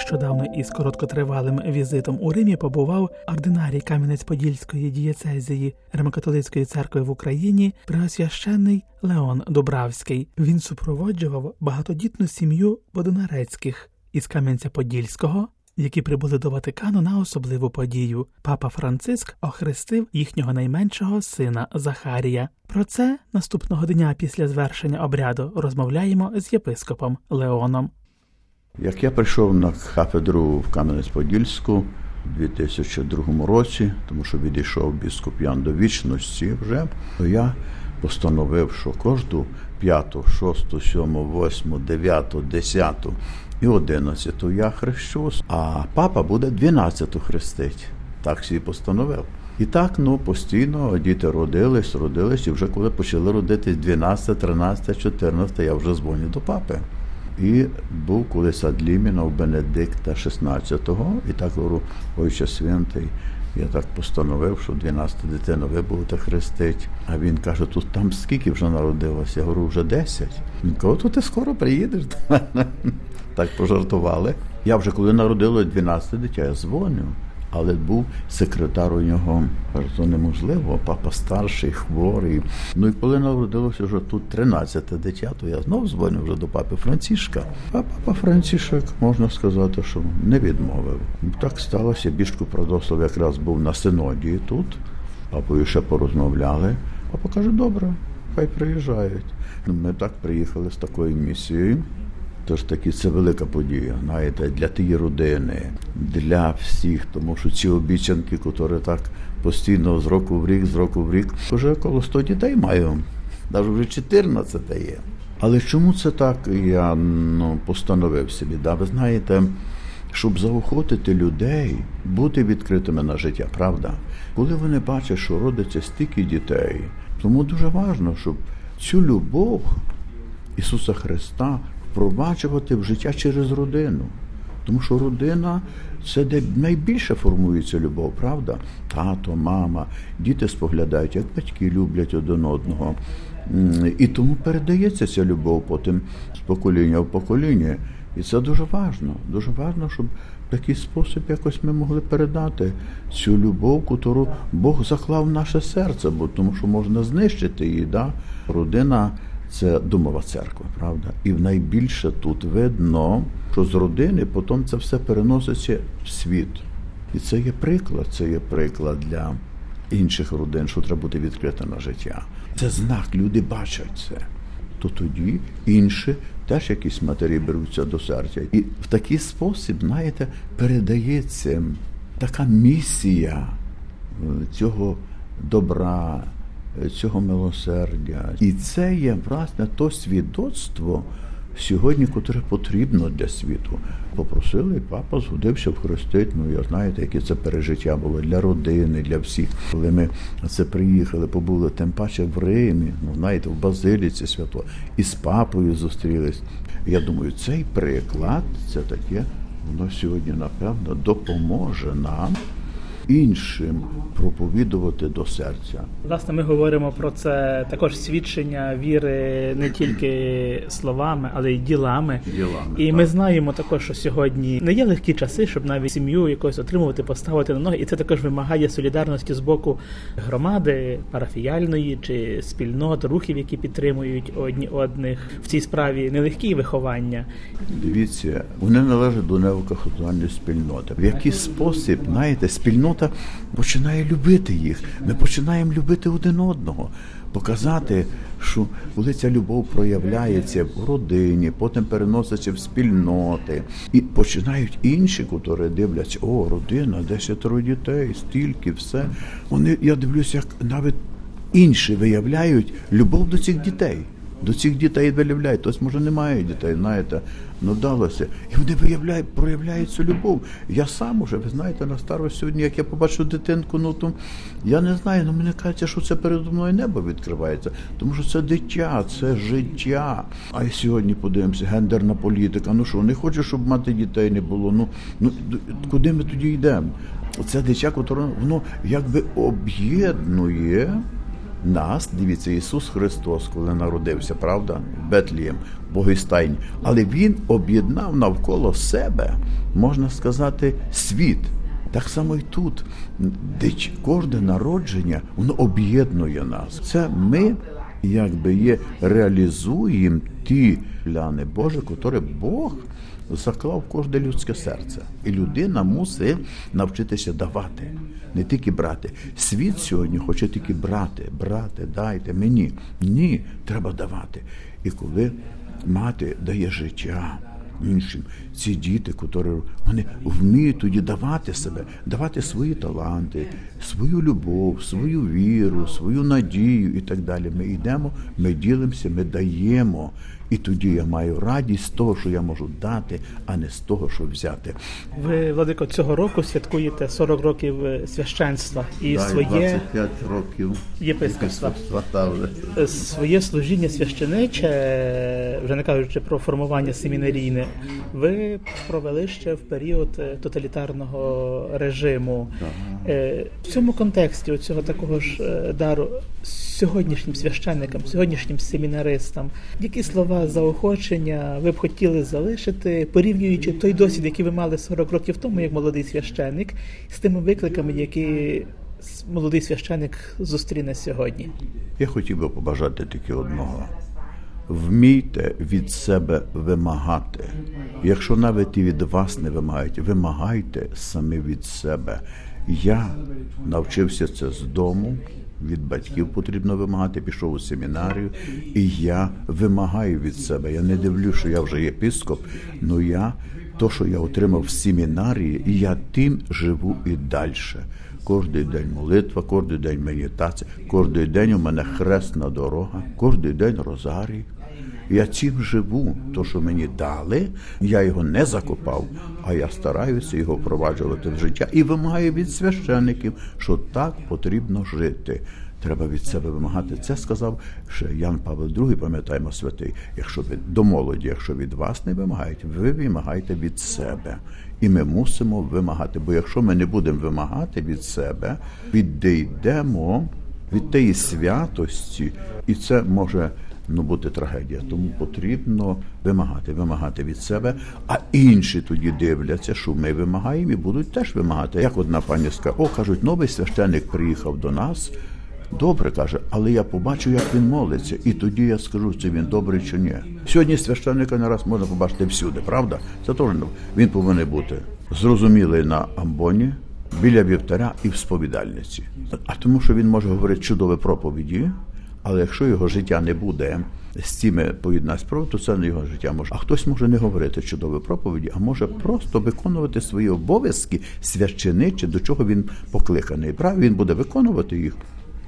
Нещодавно із короткотривалим візитом у Римі побував ординарій Кам'янець-Подільської дієцезії Римокатолицької церкви в Україні преосвященний Леон Дубравський. Він супроводжував багатодітну сім'ю Бодонарецьких із Кам'янця-Подільського, які прибули до Ватикану на особливу подію. Папа Франциск охрестив їхнього найменшого сина Захарія. Про це наступного дня після звершення обряду розмовляємо з єпископом Леоном. Як я прийшов на кафедру в Кам'янець-Подільську у 2002 році, тому що відійшов біскуп Ян до вічності вже, то я постановив, що кожну п'яту, шосту, сьому, восьму, дев'яту, десяту і одинадцяту я хрещу, а папа буде дванадцяту хрестить. Так всі постановив. І так, ну постійно діти родились, родились, і вже коли почали родитись 12, 13, 14, я вже дзвоню до папи. І був колись Адлімінов Бенедикта 16-го, і так говорю, Ойче Святий, я так постановив, що 12 дитину ви будете хрестити. А він каже, тут там скільки вже народилося? Я говорю, вже 10. Він каже, то ти скоро приїдеш. Так пожартували. Я вже коли народилось 12 дитя, я дзвоню але був секретар у нього. Каже, то неможливо, папа старший, хворий. Ну і коли народилося вже тут 13 дитя, то я знов дзвонив вже до папи Францішка. А папа Францішек, можна сказати, що не відмовив. Так сталося. Бішку Продослав якраз був на синоді тут, папою ще порозмовляли. Папа каже, добре, хай приїжджають. Ми так приїхали з такою місією. Тож таки це велика подія, знаєте, для тієї родини, для всіх, тому що ці обіцянки, які так постійно з року в рік, з року в рік, вже коло 100 дітей маю, навіть вже 14 є. Але чому це так? Я ну, постановив собі. Да? Ви знаєте, щоб заохотити людей, бути відкритими на життя, правда? Коли вони бачать, що родиться стільки дітей, тому дуже важливо, щоб цю любов Ісуса Христа впроваджувати в життя через родину. Тому що родина це де найбільше формується любов, правда? Тато, мама, діти споглядають, як батьки люблять один одного. І тому передається ця любов потім з покоління в покоління. І це дуже важливо. Дуже важливо, щоб в такий спосіб якось ми могли передати цю любов, яку Бог заклав в наше серце, бо тому що можна знищити її. Да? Родина це домова церква, правда? І найбільше тут видно, що з родини потім це все переноситься в світ. І це є приклад, це є приклад для інших родин, що треба бути відкрите на життя. Це знак, люди бачать це. То тоді інші теж якісь матері беруться до серця. І в такий спосіб, знаєте, передається така місія е, цього добра цього милосердя. І це є власне то свідоцтво сьогодні, котре потрібно для світу. Попросили, і папа згодився вхрестити. Ну, я знаєте, яке це пережиття було для родини, для всіх. Коли ми це приїхали, побули тим паче в Римі, ну знаєте, в Базиліці свято, і з папою зустрілись. Я думаю, цей приклад це таке, воно сьогодні, напевно, допоможе нам іншим проповідувати до серця. Власне, ми говоримо про це також свідчення віри не тільки словами, але й ділами. Ділами і так. ми знаємо також, що сьогодні не є легкі часи, щоб навіть сім'ю якось отримувати, поставити на ноги, і це також вимагає солідарності з боку громади, парафіяльної чи спільнот, рухів, які підтримують одні одних в цій справі нелегкі виховання. Дивіться, вони належать до неокахотуальної спільноти. В який спосіб знаєте, спільнота спільнота починає любити їх. Ми починаємо любити один одного, показати, що коли ця любов проявляється в родині, потім переноситься в спільноти, і починають інші, які дивляться, о, родина, десятеро дітей, стільки, все. Вони я дивлюся, як навіть інші виявляють любов до цих дітей до цих дітей виявляють. Тобто, може, немає дітей, знаєте, ну вдалося. І вони виявляють, проявляють любов. Я сам уже, ви знаєте, на старості сьогодні, як я побачу дитинку, ну то я не знаю, ну мені кажеться, що це передо мною небо відкривається, тому що це дитя, це життя. А сьогодні подивимося, гендерна політика. Ну що, не хочу, щоб мати дітей не було. Ну ну куди ми тоді йдемо? Це дитя, воно якби об'єднує нас, дивіться, Ісус Христос, коли народився, правда, Бетлієм, Богистайні, але Він об'єднав навколо себе, можна сказати, світ. Так само і тут, де кожне народження, воно об'єднує нас. Це ми, якби є, реалізуємо ті пляни Боже, які Бог заклав в кожне людське серце. І людина мусить навчитися давати, не тільки брати. Світ сьогодні хоче тільки брати, брати, дайте мені. Ні, треба давати. І коли мати дає життя іншим. Ці діти, які вони вміють тоді давати себе, давати свої таланти, свою любов, свою віру, свою надію і так далі. Ми йдемо, ми ділимося, ми даємо. І тоді я маю радість з того, що я можу дати, а не з того, що взяти. Ви, Владико, цього року святкуєте 40 років е, священства і да, своє 25 років єпископства. єпископства. Е, Своє служіння священиче, вже не кажучи про формування семінарійне, ви провели ще в період е, тоталітарного режиму. Е, В цьому контексті цього такого ж дару сьогоднішнім священникам, сьогоднішнім семінаристам, які слова заохочення ви б хотіли залишити, порівнюючи той досвід, який ви мали 40 років тому, як молодий священник, з тими викликами, які молодий священник зустріне сьогодні? Я хотів би побажати тільки одного. Вмійте від себе вимагати. Якщо навіть і від вас не вимагають, вимагайте самі від себе. Я навчився це з дому від батьків потрібно вимагати, пішов у семінарію, і я вимагаю від себе. Я не дивлюся, що я вже єпископ, але я то, що я отримав в семінарії, і я тим живу і далі. Кожний день молитва, кожен день медитація, кожен день у мене хресна дорога, кожен день розарій. Я цим живу, то що мені дали, я його не закопав, а я стараюся його впроваджувати в життя і вимагаю від священиків, що так потрібно жити. Треба від себе вимагати. Це сказав ще Ян Павло II, пам'ятаємо святий. Якщо ви до молоді, якщо від вас не вимагають, ви вимагаєте від себе. І ми мусимо вимагати. Бо якщо ми не будемо вимагати від себе, відійдемо від тієї святості, і це може ну бути трагедія. Тому потрібно вимагати, вимагати від себе. А інші тоді дивляться, що ми вимагаємо і будуть теж вимагати. Як одна пані сказала, о кажуть, новий священник приїхав до нас. Добре каже, але я побачу, як він молиться, і тоді я скажу, чи він добрий чи ні. Сьогодні священника не раз можна побачити всюди, правда? Це теж він повинен бути зрозумілий на амбоні, біля вівтаря і в сповідальниці. А тому, що він може говорити чудові проповіді, але якщо його життя не буде з цими поєднати справи, то це не його життя може. А хтось може не говорити чудові проповіді, а може просто виконувати свої обов'язки священичі, до чого він покликаний. Прав він буде виконувати їх.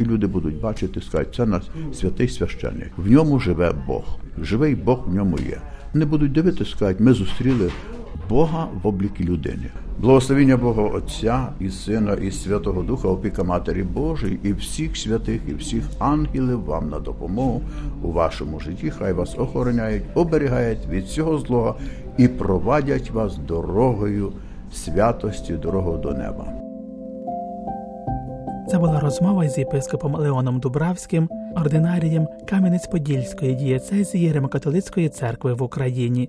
І люди будуть бачити, скажуть, це наш святий священник. В ньому живе Бог. Живий Бог в ньому є. Не будуть дивитися, скажуть, ми зустріли Бога в облікі людини. Благословення Бога Отця і Сина, і Святого Духа, опіка Матері Божої, і всіх святих, і всіх ангелів вам на допомогу у вашому житті. Хай вас охороняють, оберігають від цього злого і провадять вас дорогою святості, дорогою до неба. Це була розмова з єпископом Леоном Дубравським, ординарієм Кам'янець-Подільської дієцезії Римокатолицької церкви в Україні.